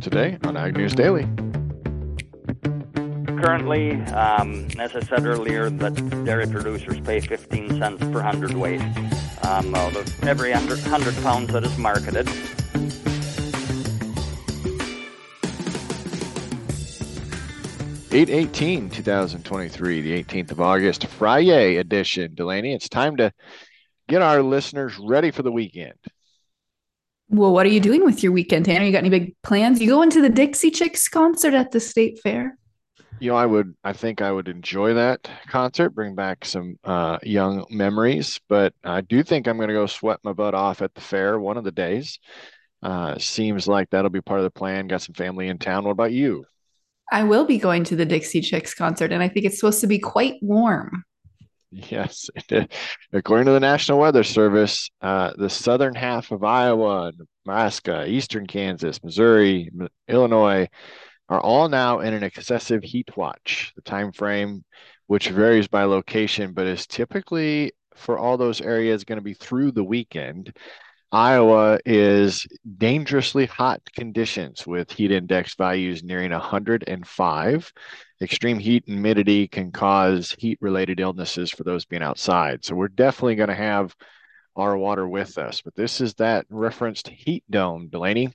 today on Ag News Daily. Currently, um, as I said earlier, that dairy producers pay 15 cents per hundredweight um, out of every 100, 100 pounds that is marketed. Eight eighteen, two thousand twenty-three, the 18th of August, Friday edition. Delaney, it's time to get our listeners ready for the weekend. Well, what are you doing with your weekend, Tanner? You got any big plans? You going to the Dixie Chicks concert at the state fair? You know, I would, I think I would enjoy that concert, bring back some uh, young memories. But I do think I'm going to go sweat my butt off at the fair one of the days. Uh, seems like that'll be part of the plan. Got some family in town. What about you? I will be going to the Dixie Chicks concert, and I think it's supposed to be quite warm. Yes, according to the National Weather Service, uh, the southern half of Iowa, Nebraska, eastern Kansas, Missouri, Illinois are all now in an excessive heat watch. The time frame, which varies by location, but is typically for all those areas going to be through the weekend. Iowa is dangerously hot conditions with heat index values nearing 105. Extreme heat and humidity can cause heat related illnesses for those being outside. So we're definitely going to have our water with us. But this is that referenced heat dome, Delaney.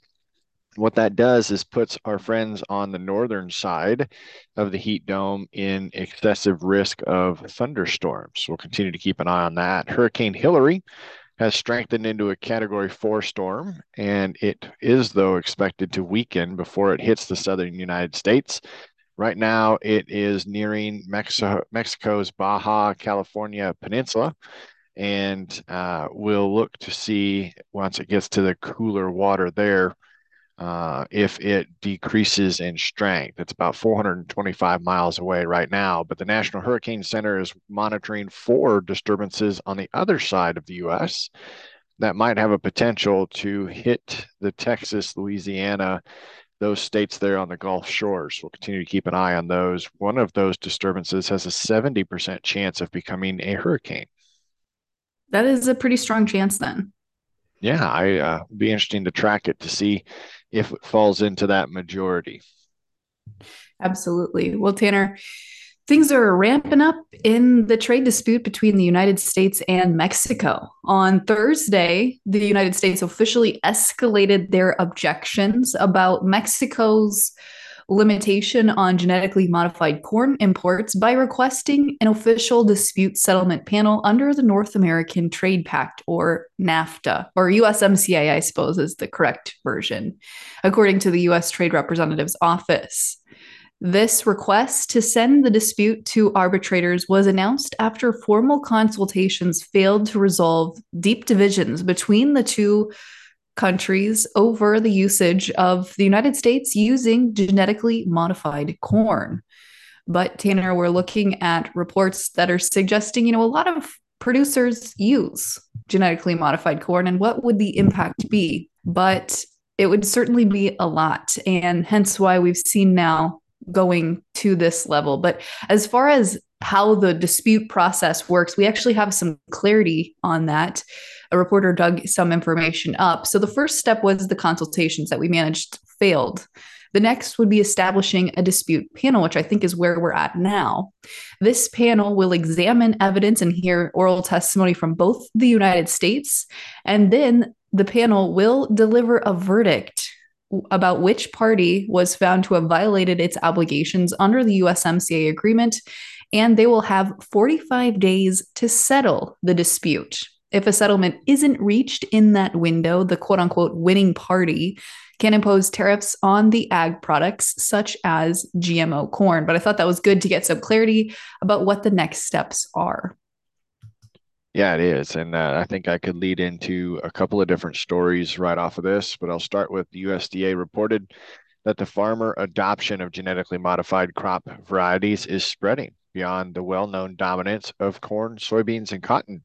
What that does is puts our friends on the northern side of the heat dome in excessive risk of thunderstorms. We'll continue to keep an eye on that. Hurricane Hilary has strengthened into a category four storm, and it is, though, expected to weaken before it hits the southern United States. Right now, it is nearing Mexico, Mexico's Baja California Peninsula, and uh, we'll look to see once it gets to the cooler water there uh, if it decreases in strength. It's about 425 miles away right now, but the National Hurricane Center is monitoring four disturbances on the other side of the U.S. that might have a potential to hit the Texas, Louisiana, those states there on the Gulf shores. We'll continue to keep an eye on those. One of those disturbances has a 70% chance of becoming a hurricane. That is a pretty strong chance then. Yeah, I uh, be interesting to track it to see if it falls into that majority. Absolutely. Well, Tanner, things are ramping up in the trade dispute between the United States and Mexico. On Thursday, the United States officially escalated their objections about Mexico's limitation on genetically modified corn imports by requesting an official dispute settlement panel under the North American Trade Pact, or NAFTA, or USMCA, I suppose is the correct version, according to the US Trade Representative's office. This request to send the dispute to arbitrators was announced after formal consultations failed to resolve deep divisions between the two countries over the usage of the United States using genetically modified corn. But Tanner, we're looking at reports that are suggesting, you know, a lot of producers use genetically modified corn and what would the impact be? But it would certainly be a lot. And hence why we've seen now going to this level. But as far as how the dispute process works, we actually have some clarity on that a reporter dug some information up. So the first step was the consultations that we managed failed. The next would be establishing a dispute panel, which I think is where we're at now. This panel will examine evidence and hear oral testimony from both the United States, and then the panel will deliver a verdict about which party was found to have violated its obligations under the USMCA agreement, and they will have 45 days to settle the dispute. If a settlement isn't reached in that window, the quote unquote winning party can impose tariffs on the ag products such as GMO corn. But I thought that was good to get some clarity about what the next steps are. Yeah, it is. And uh, I think I could lead into a couple of different stories right off of this, but I'll start with the USDA reported that the farmer adoption of genetically modified crop varieties is spreading beyond the well known dominance of corn, soybeans, and cotton.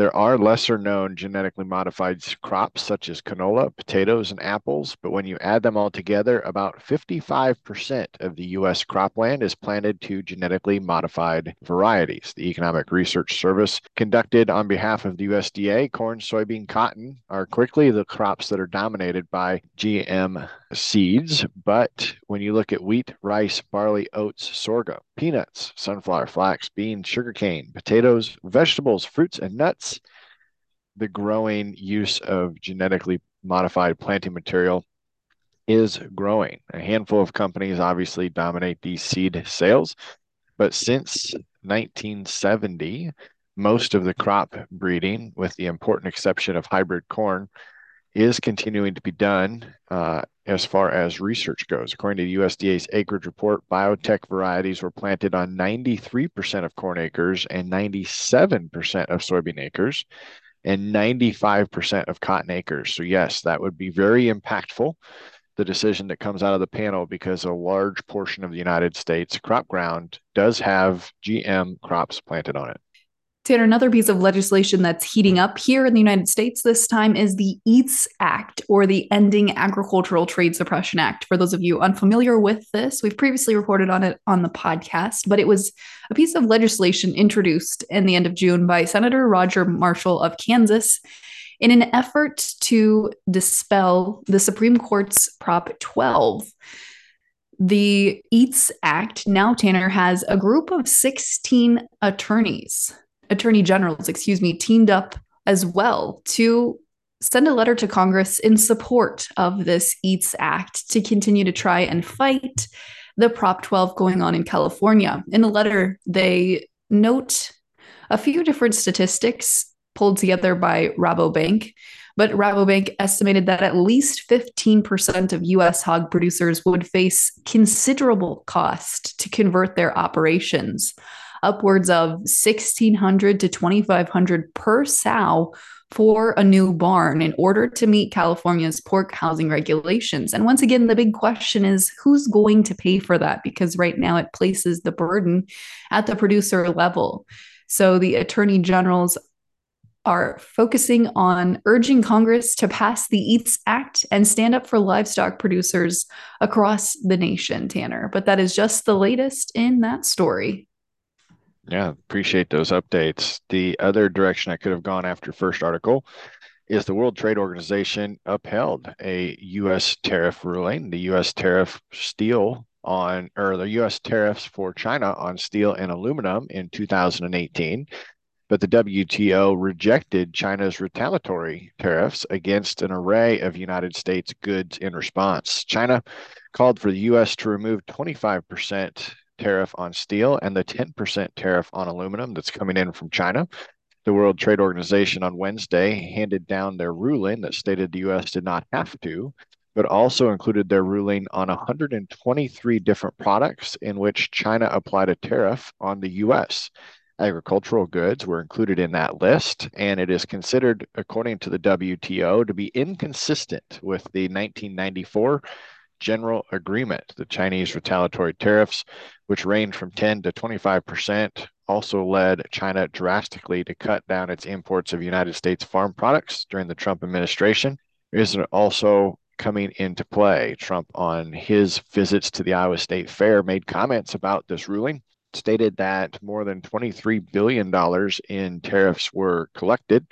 There are lesser known genetically modified crops such as canola, potatoes, and apples, but when you add them all together, about 55% of the U.S. cropland is planted to genetically modified varieties. The Economic Research Service conducted on behalf of the USDA, corn, soybean, cotton are quickly the crops that are dominated by GM seeds. But when you look at wheat, rice, barley, oats, sorghum, peanuts, sunflower, flax, beans, sugarcane, potatoes, vegetables, fruits, and nuts, the growing use of genetically modified planting material is growing. A handful of companies obviously dominate these seed sales, but since 1970, most of the crop breeding, with the important exception of hybrid corn, is continuing to be done uh, as far as research goes. According to the USDA's acreage report, biotech varieties were planted on 93% of corn acres and 97% of soybean acres and 95% of cotton acres. So, yes, that would be very impactful. The decision that comes out of the panel because a large portion of the United States crop ground does have GM crops planted on it. Tanner, another piece of legislation that's heating up here in the United States this time is the EATS Act, or the Ending Agricultural Trade Suppression Act. For those of you unfamiliar with this, we've previously reported on it on the podcast, but it was a piece of legislation introduced in the end of June by Senator Roger Marshall of Kansas in an effort to dispel the Supreme Court's Prop 12 the EATS Act now, Tanner, has a group of 16 attorneys attorney generals, excuse me, teamed up as well to send a letter to Congress in support of this EATS Act to continue to try and fight the Prop 12 going on in California. In the letter, they note a few different statistics pulled together by Rabobank, but Rabobank estimated that at least 15% of US hog producers would face considerable cost to convert their operations upwards of 1600 to 2500 per sow for a new barn in order to meet California's pork housing regulations. And once again, the big question is who's going to pay for that? Because right now it places the burden at the producer level. So the attorney generals are focusing on urging Congress to pass the EATS Act and stand up for livestock producers across the nation, Tanner. But that is just the latest in that story. Yeah, appreciate those updates. The other direction I could have gone after first article is the World Trade Organization upheld a U.S. tariff ruling. The U.S. tariff steel on, or the U.S. tariffs for China on steel and aluminum in 2018. But the WTO rejected China's retaliatory tariffs against an array of United States goods in response. China called for the U.S. to remove 25% tariff on steel and the 10% tariff on aluminum that's coming in from China. The World Trade Organization on Wednesday handed down their ruling that stated the U.S. did not have to, but also included their ruling on 123 different products in which China applied a tariff on the U.S. Agricultural goods were included in that list, and it is considered, according to the WTO, to be inconsistent with the 1994 general agreement. The Chinese retaliatory tariffs, which range from 10 to 25%, also led China drastically to cut down its imports of United States farm products during the Trump administration. Is also coming into play. Trump, on his visits to the Iowa State Fair, made comments about this ruling, stated that more than $23 billion in tariffs were collected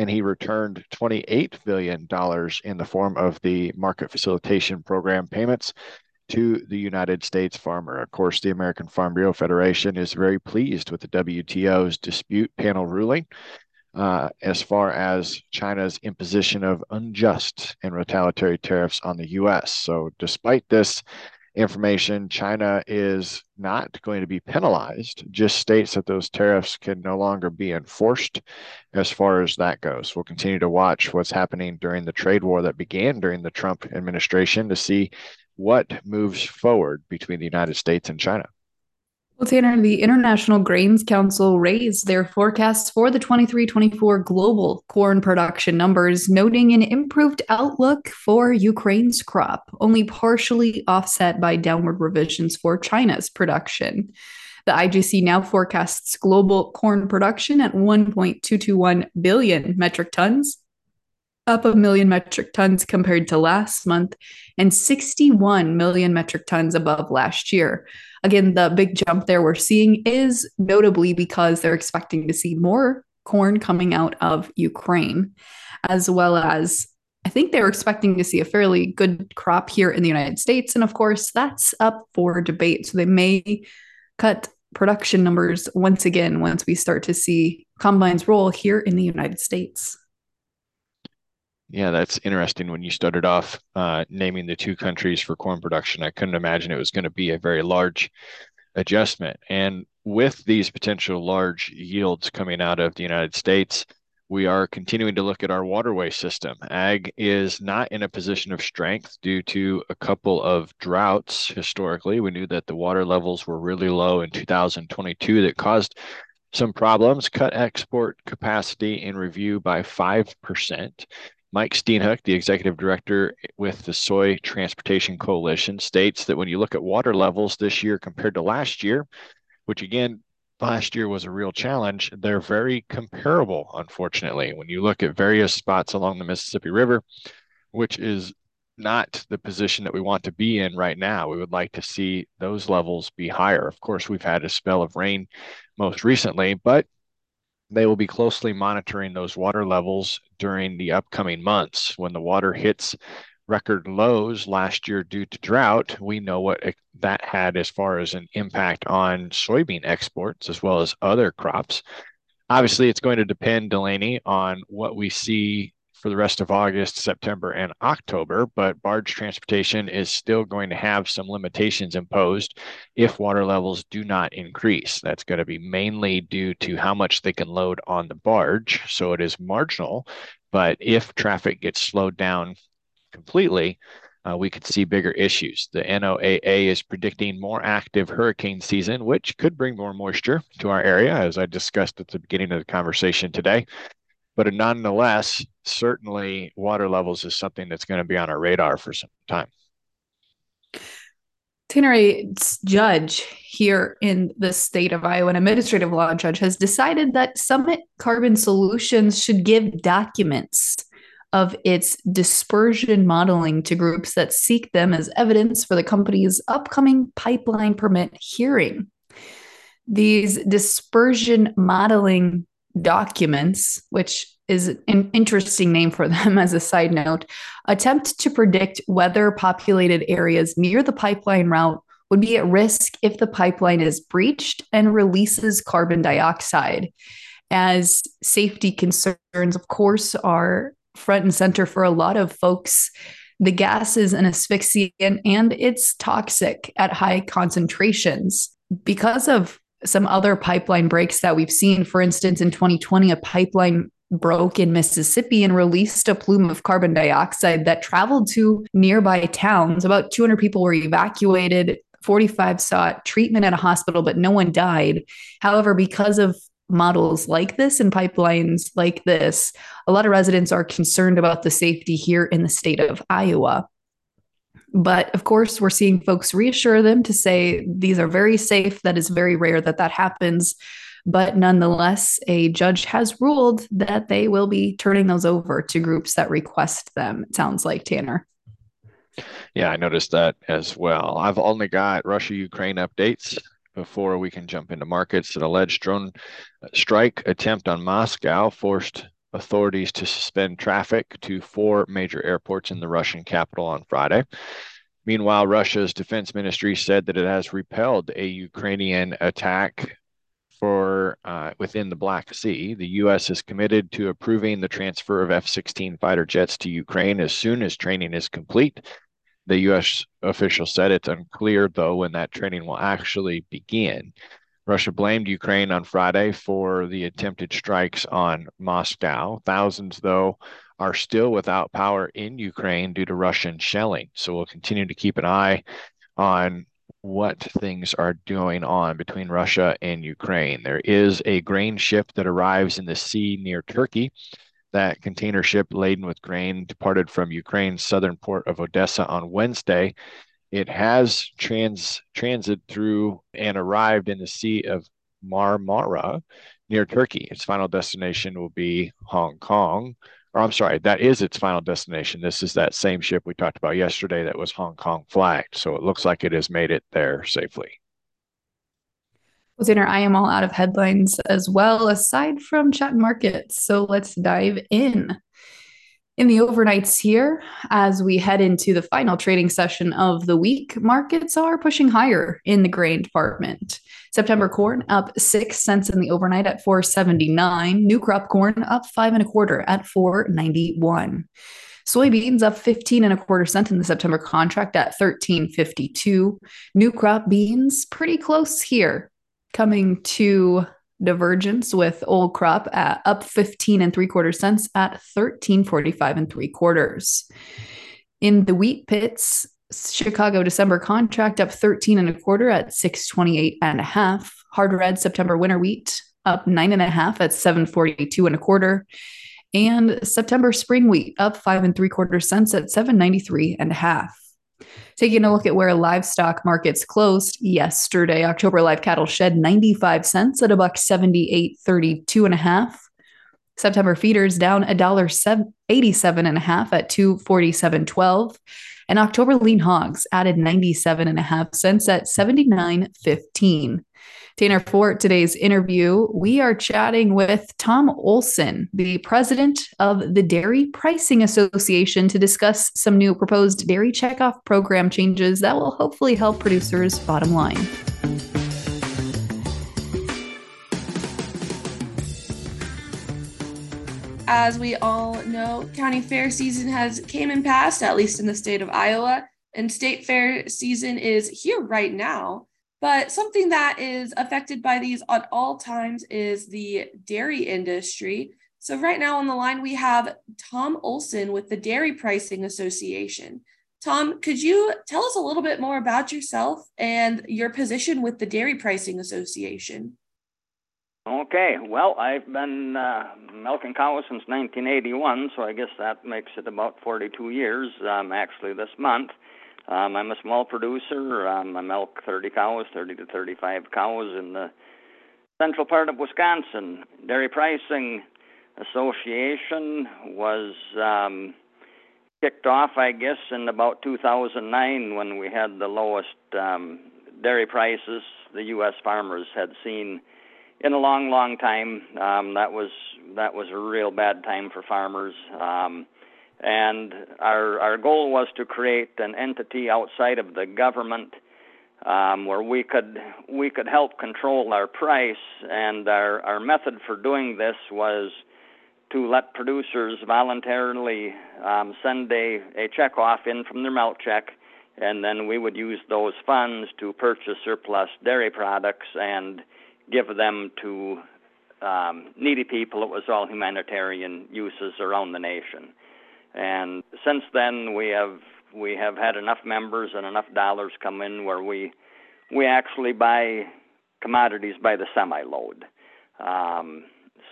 and he returned $28 billion in the form of the market facilitation program payments to the United States farmer. Of course, the American Farm Bureau Federation is very pleased with the WTO's dispute panel ruling uh, as far as China's imposition of unjust and retaliatory tariffs on the U.S. So, despite this information, China is not going to be penalized, just states that those tariffs can no longer be enforced as far as that goes. We'll continue to watch what's happening during the trade war that began during the Trump administration to see what moves forward between the United States and China. Well, Tanner, the International Grains Council raised their forecasts for the 23 24 global corn production numbers, noting an improved outlook for Ukraine's crop, only partially offset by downward revisions for China's production. The IGC now forecasts global corn production at 1.221 billion metric tons, up a million metric tons compared to last month, and 61 million metric tons above last year. Again, the big jump there we're seeing is notably because they're expecting to see more corn coming out of Ukraine, as well as I think they were expecting to see a fairly good crop here in the United States. And of course, that's up for debate. So they may cut production numbers once again once we start to see combines roll here in the United States. Yeah, that's interesting. When you started off uh, naming the two countries for corn production, I couldn't imagine it was going to be a very large adjustment. And with these potential large yields coming out of the United States, we are continuing to look at our waterway system. Ag is not in a position of strength due to a couple of droughts historically. We knew that the water levels were really low in 2022 that caused some problems, cut export capacity in review by 5%. Mike Steenhoek, the executive director with the Soy Transportation Coalition, states that when you look at water levels this year compared to last year, which again last year was a real challenge. They're very comparable, unfortunately. When you look at various spots along the Mississippi River, which is not the position that we want to be in right now. We would like to see those levels be higher. Of course, we've had a spell of rain most recently, but they will be closely monitoring those water levels during the upcoming months. When the water hits record lows last year due to drought, we know what that had as far as an impact on soybean exports as well as other crops. Obviously, it's going to depend, Delaney, on what we see for the rest of August, September, and October, but barge transportation is still going to have some limitations imposed if water levels do not increase. That's going to be mainly due to how much they can load on the barge. So it is marginal. But if traffic gets slowed down completely, uh, we could see bigger issues. The NOAA is predicting more active hurricane season, which could bring more moisture to our area, as I discussed at the beginning of the conversation today. But nonetheless, certainly water levels is something that's going to be on our radar for some time. Tanner, judge here in the state of Iowa, an administrative law judge, has decided that Summit Carbon Solutions should give documents of its dispersion modeling to groups that seek them as evidence for the company's upcoming pipeline permit hearing. These dispersion modeling documents, which is an interesting name for them as a side note, attempt to predict whether populated areas near the pipeline route would be at risk if the pipeline is breached and releases carbon dioxide. As safety concerns, of course, are front and center for a lot of folks. The gas is an asphyxiant and it's toxic at high concentrations. Because of some other pipeline breaks that we've seen, for instance, in 2020, a pipeline broke in Mississippi and released a plume of carbon dioxide that traveled to nearby towns. About 200 people were evacuated. 45 sought treatment at a hospital, but no one died. However, because of models like this and pipelines like this, a lot of residents are concerned about the safety here in the state of Iowa. But of course, we're seeing folks reassure them to say these are very safe. That is very rare that that happens. But nonetheless, a judge has ruled that they will be turning those over to groups that request them. It sounds like Tanner. Yeah, I noticed that as well. I've only got Russia Ukraine updates before we can jump into markets. An alleged drone uh, strike attempt on Moscow forced authorities to suspend traffic to four major airports in the Russian capital on Friday. Meanwhile, Russia's defense ministry said that it has repelled a Ukrainian attack for uh, within the Black Sea. The U.S. is committed to approving the transfer of F-16 fighter jets to Ukraine as soon as training is complete the U.S. official said it's unclear, though, when that training will actually begin. Russia blamed Ukraine on Friday for the attempted strikes on Moscow. Thousands, though, are still without power in Ukraine due to Russian shelling. So we'll continue to keep an eye on what things are going on between Russia and Ukraine. There is a grain ship that arrives in the sea near Turkey that container ship laden with grain departed from Ukraine's southern port of Odessa on Wednesday It has trans transit through and arrived in the Sea of Marmara near Turkey. Its final destination will be Hong Kong. Or I'm sorry, that is its final destination. This is that same ship we talked about yesterday that was Hong Kong flagged. So it looks like it has made it there safely. Well, Tanner, I am all out of headlines as well, aside from chat markets. So let's dive in. In the overnights here, as we head into the final trading session of the week, markets are pushing higher in the grain department. September corn up six cents in the overnight at 479. New crop corn up five and a quarter at 491. Soybeans up 15 and a quarter cent in the September contract at 1352. New crop beans pretty close here, coming to divergence with old crop at up 15 and three quarter cents at 1345 and three quarters. In the wheat pits, Chicago December contract up 13 and a quarter at 628 and a half. Hard red September winter wheat up nine and a half at 742 and a quarter. And September spring wheat up five and three quarter cents at 793 and a half. Taking a look at where livestock markets closed yesterday, October live cattle shed 95 cents at a buck 78.32 and a half. September feeders down a dollar 87 and a half at 247.12 and October lean hogs added 97 and a half cents at 79.15. Tanner, for today's interview, we are chatting with Tom Olson, the president of the Dairy Pricing Association, to discuss some new proposed dairy checkoff program changes that will hopefully help producers' bottom line. As we all know, county fair season has came and passed, at least in the state of Iowa, and state fair season is here right now. But something that is affected by these at all times is the dairy industry. So, right now on the line, we have Tom Olson with the Dairy Pricing Association. Tom, could you tell us a little bit more about yourself and your position with the Dairy Pricing Association? Okay, well, I've been uh, milking cows since 1981, so I guess that makes it about 42 years, um, actually, this month. Um, I'm a small producer. Um, I milk 30 cows, 30 to 35 cows in the central part of Wisconsin. Dairy Pricing Association was um, kicked off, I guess, in about 2009 when we had the lowest um, dairy prices the U.S. farmers had seen in a long, long time. Um, that was that was a real bad time for farmers. Um, and our our goal was to create an entity outside of the government um, where we could we could help control our price, and our our method for doing this was to let producers voluntarily um, send a, a check off in from their milk check, and then we would use those funds to purchase surplus dairy products and give them to um, needy people. It was all humanitarian uses around the nation. And since then, we have we have had enough members and enough dollars come in where we we actually buy commodities by the semi load. Um,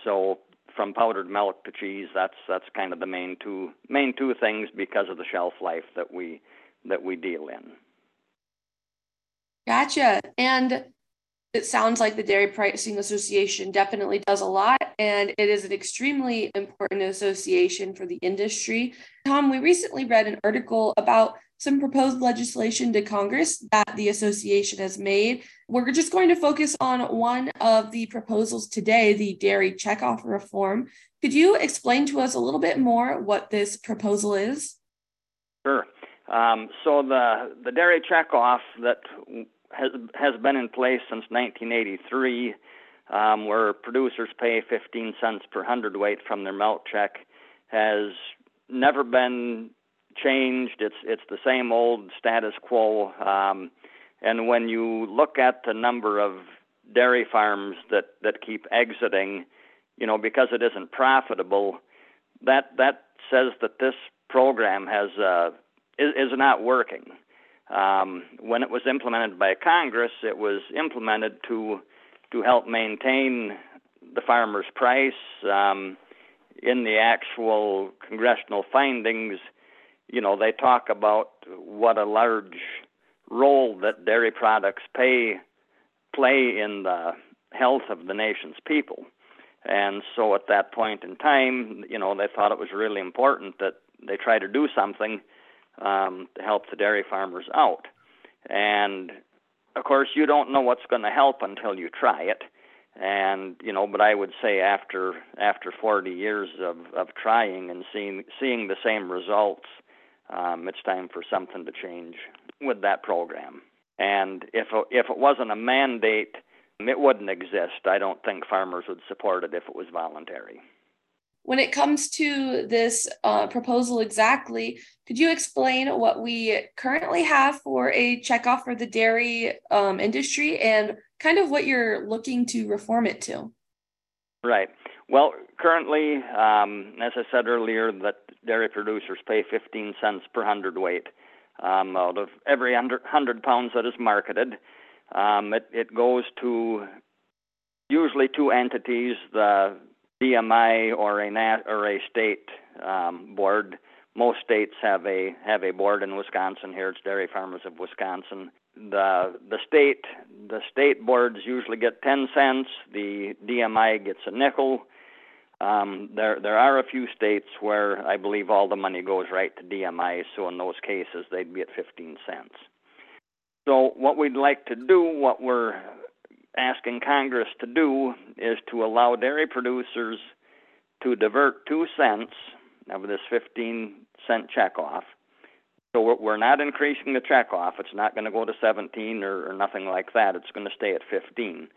so from powdered milk to cheese, that's that's kind of the main two main two things because of the shelf life that we that we deal in. Gotcha. And it sounds like the Dairy Pricing Association definitely does a lot, and it is an extremely important association for the industry. Tom, we recently read an article about some proposed legislation to Congress that the association has made. We're just going to focus on one of the proposals today, the dairy checkoff reform. Could you explain to us a little bit more what this proposal is? Sure. Um, so the the dairy checkoff that has has been in place since 1983, um, where producers pay 15 cents per hundredweight from their milk check, has never been changed. It's it's the same old status quo. Um, and when you look at the number of dairy farms that that keep exiting, you know, because it isn't profitable, that that says that this program has uh, is, is not working. Um, when it was implemented by Congress, it was implemented to to help maintain the farmer's price. Um, in the actual congressional findings, you know, they talk about what a large role that dairy products pay play in the health of the nation's people. And so at that point in time, you know, they thought it was really important that they try to do something um, to help the dairy farmers out. And of course, you don't know what's going to help until you try it. And you know, but I would say after after 40 years of of trying and seeing seeing the same results, um, it's time for something to change with that program. And if if it wasn't a mandate, it wouldn't exist. I don't think farmers would support it if it was voluntary. When it comes to this uh, proposal exactly, could you explain what we currently have for a checkoff for the dairy um, industry and kind of what you're looking to reform it to? Right. Well, currently, um, as I said earlier, that dairy producers pay 15 cents per hundredweight um, out of every 100 pounds that is marketed. Um, it, it goes to usually two entities, the DMI or a nat- or a state um, board. Most states have a have a board in Wisconsin. Here, it's Dairy Farmers of Wisconsin. The the state the state boards usually get ten cents. The DMI gets a nickel. Um, there there are a few states where I believe all the money goes right to DMI. So in those cases, they'd be at fifteen cents. So what we'd like to do, what we're asking Congress to do is to allow dairy producers to divert two cents of this 15 cent checkoff. So we're not increasing the checkoff. It's not going to go to 17 or, or nothing like that. It's going to stay at 15.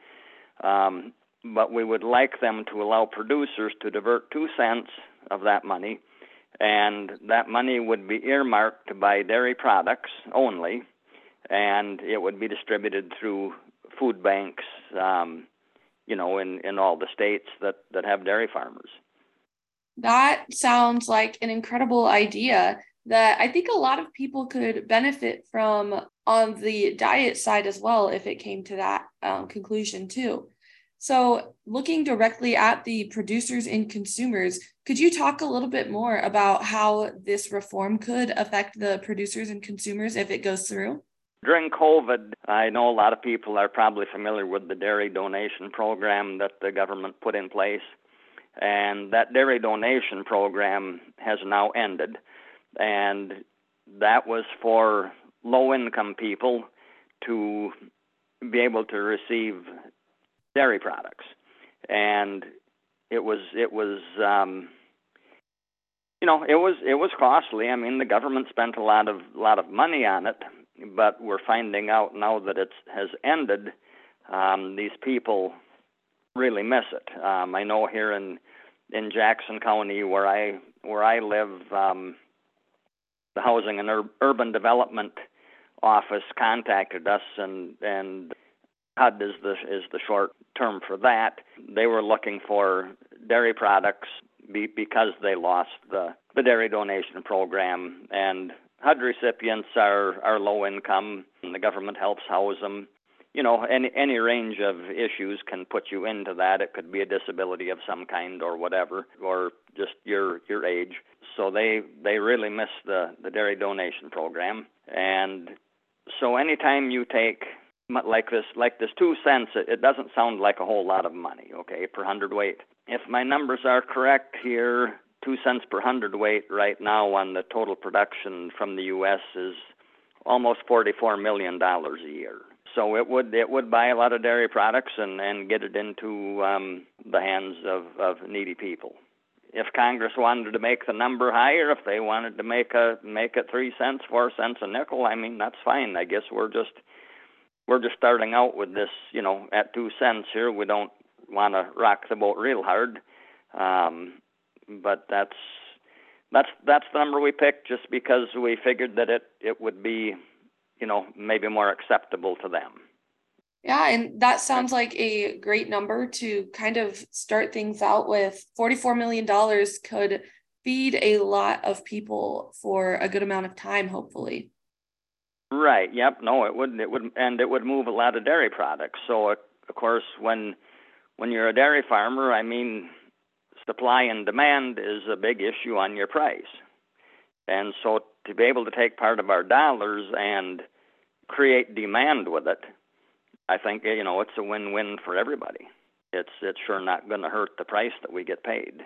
Um, but we would like them to allow producers to divert two cents of that money, and that money would be earmarked to buy dairy products only, and it would be distributed through food banks, um, you know, in, in all the states that, that have dairy farmers. That sounds like an incredible idea that I think a lot of people could benefit from on the diet side as well if it came to that um, conclusion too. So, looking directly at the producers and consumers, could you talk a little bit more about how this reform could affect the producers and consumers if it goes through? During COVID, I know a lot of people are probably familiar with the dairy donation program that the government put in place. And that dairy donation program has now ended. And that was for low income people to be able to receive dairy products. And it was, it was, um, you know, it was it was costly. I mean, the government spent a lot of lot of money on it, but we're finding out now that it has ended. Um, these people really miss it. Um, I know here in in Jackson County, where I where I live, um, the Housing and Ur- Urban Development Office contacted us, and and HUD is the is the short term for that. They were looking for dairy products be, because they lost the the dairy donation program, and HUD recipients are, are low income, and the government helps house them. You know, any any range of issues can put you into that. It could be a disability of some kind or whatever, or just your your age. So they they really miss the the dairy donation program, and so anytime you take like this like this two cents, it, it doesn't sound like a whole lot of money, okay, per hundredweight. If my numbers are correct here, two cents per hundredweight right now on the total production from the U.S. is almost forty-four million dollars a year. So it would it would buy a lot of dairy products and and get it into um, the hands of of needy people. If Congress wanted to make the number higher, if they wanted to make a make it three cents, four cents a nickel, I mean that's fine. I guess we're just we're just starting out with this, you know, at two cents here. We don't want to rock the boat real hard. Um, but that's that's that's the number we picked just because we figured that it it would be you know maybe more acceptable to them. Yeah and that sounds like a great number to kind of start things out with. 44 million dollars could feed a lot of people for a good amount of time hopefully. Right yep no it would it would and it would move a lot of dairy products. So of course when when you're a dairy farmer i mean supply and demand is a big issue on your price. And so to be able to take part of our dollars and create demand with it, I think you know it's a win-win for everybody. It's it's sure not going to hurt the price that we get paid.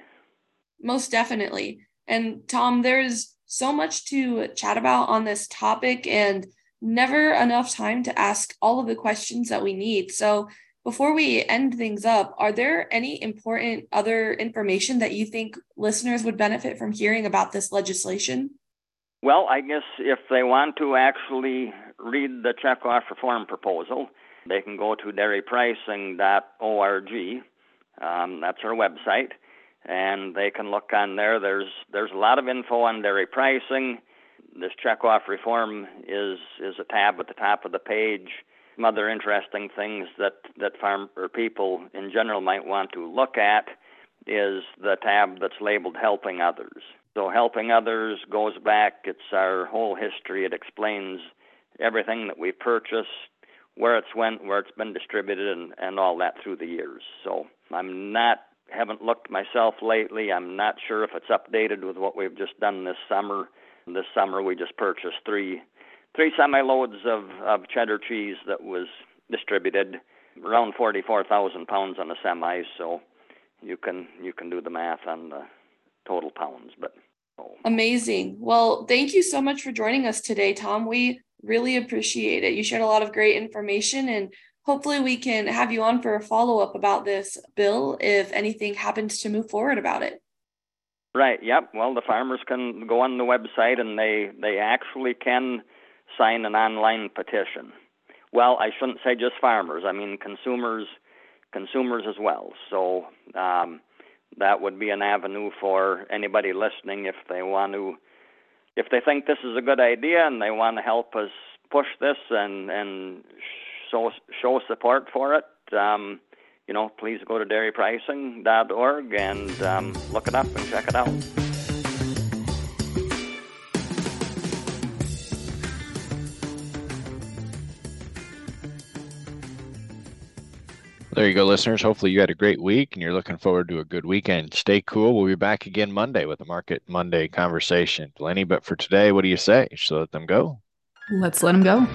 Most definitely. And Tom, there's so much to chat about on this topic and never enough time to ask all of the questions that we need. So before we end things up, are there any important other information that you think listeners would benefit from hearing about this legislation? Well, I guess if they want to actually read the checkoff reform proposal, they can go to dairypricing.org. Um, that's our website, and they can look on there. There's there's a lot of info on dairy pricing. This checkoff reform is is a tab at the top of the page. Some other interesting things that that farm or people in general might want to look at is the tab that's labeled helping others. So helping others goes back. It's our whole history. It explains everything that we've purchased, where it's went, where it's been distributed, and, and all that through the years. So I'm not haven't looked myself lately. I'm not sure if it's updated with what we've just done this summer. This summer we just purchased three three semi loads of, of cheddar cheese that was distributed around forty four thousand pounds on a semi, so you can you can do the math on the total pounds. But oh. amazing. Well, thank you so much for joining us today, Tom. We really appreciate it. You shared a lot of great information and hopefully we can have you on for a follow up about this bill if anything happens to move forward about it. Right. Yep. Well, the farmers can go on the website and they they actually can sign an online petition. Well, I shouldn't say just farmers. I mean consumers consumers as well. So um, that would be an avenue for anybody listening if they want to if they think this is a good idea and they want to help us push this and and show show support for it, um, you know, please go to dairypricing.org and um, look it up and check it out. There you go, listeners. Hopefully, you had a great week and you're looking forward to a good weekend. Stay cool. We'll be back again Monday with a Market Monday conversation. Lenny, but for today, what do you say? Should let them go? Let's let them go.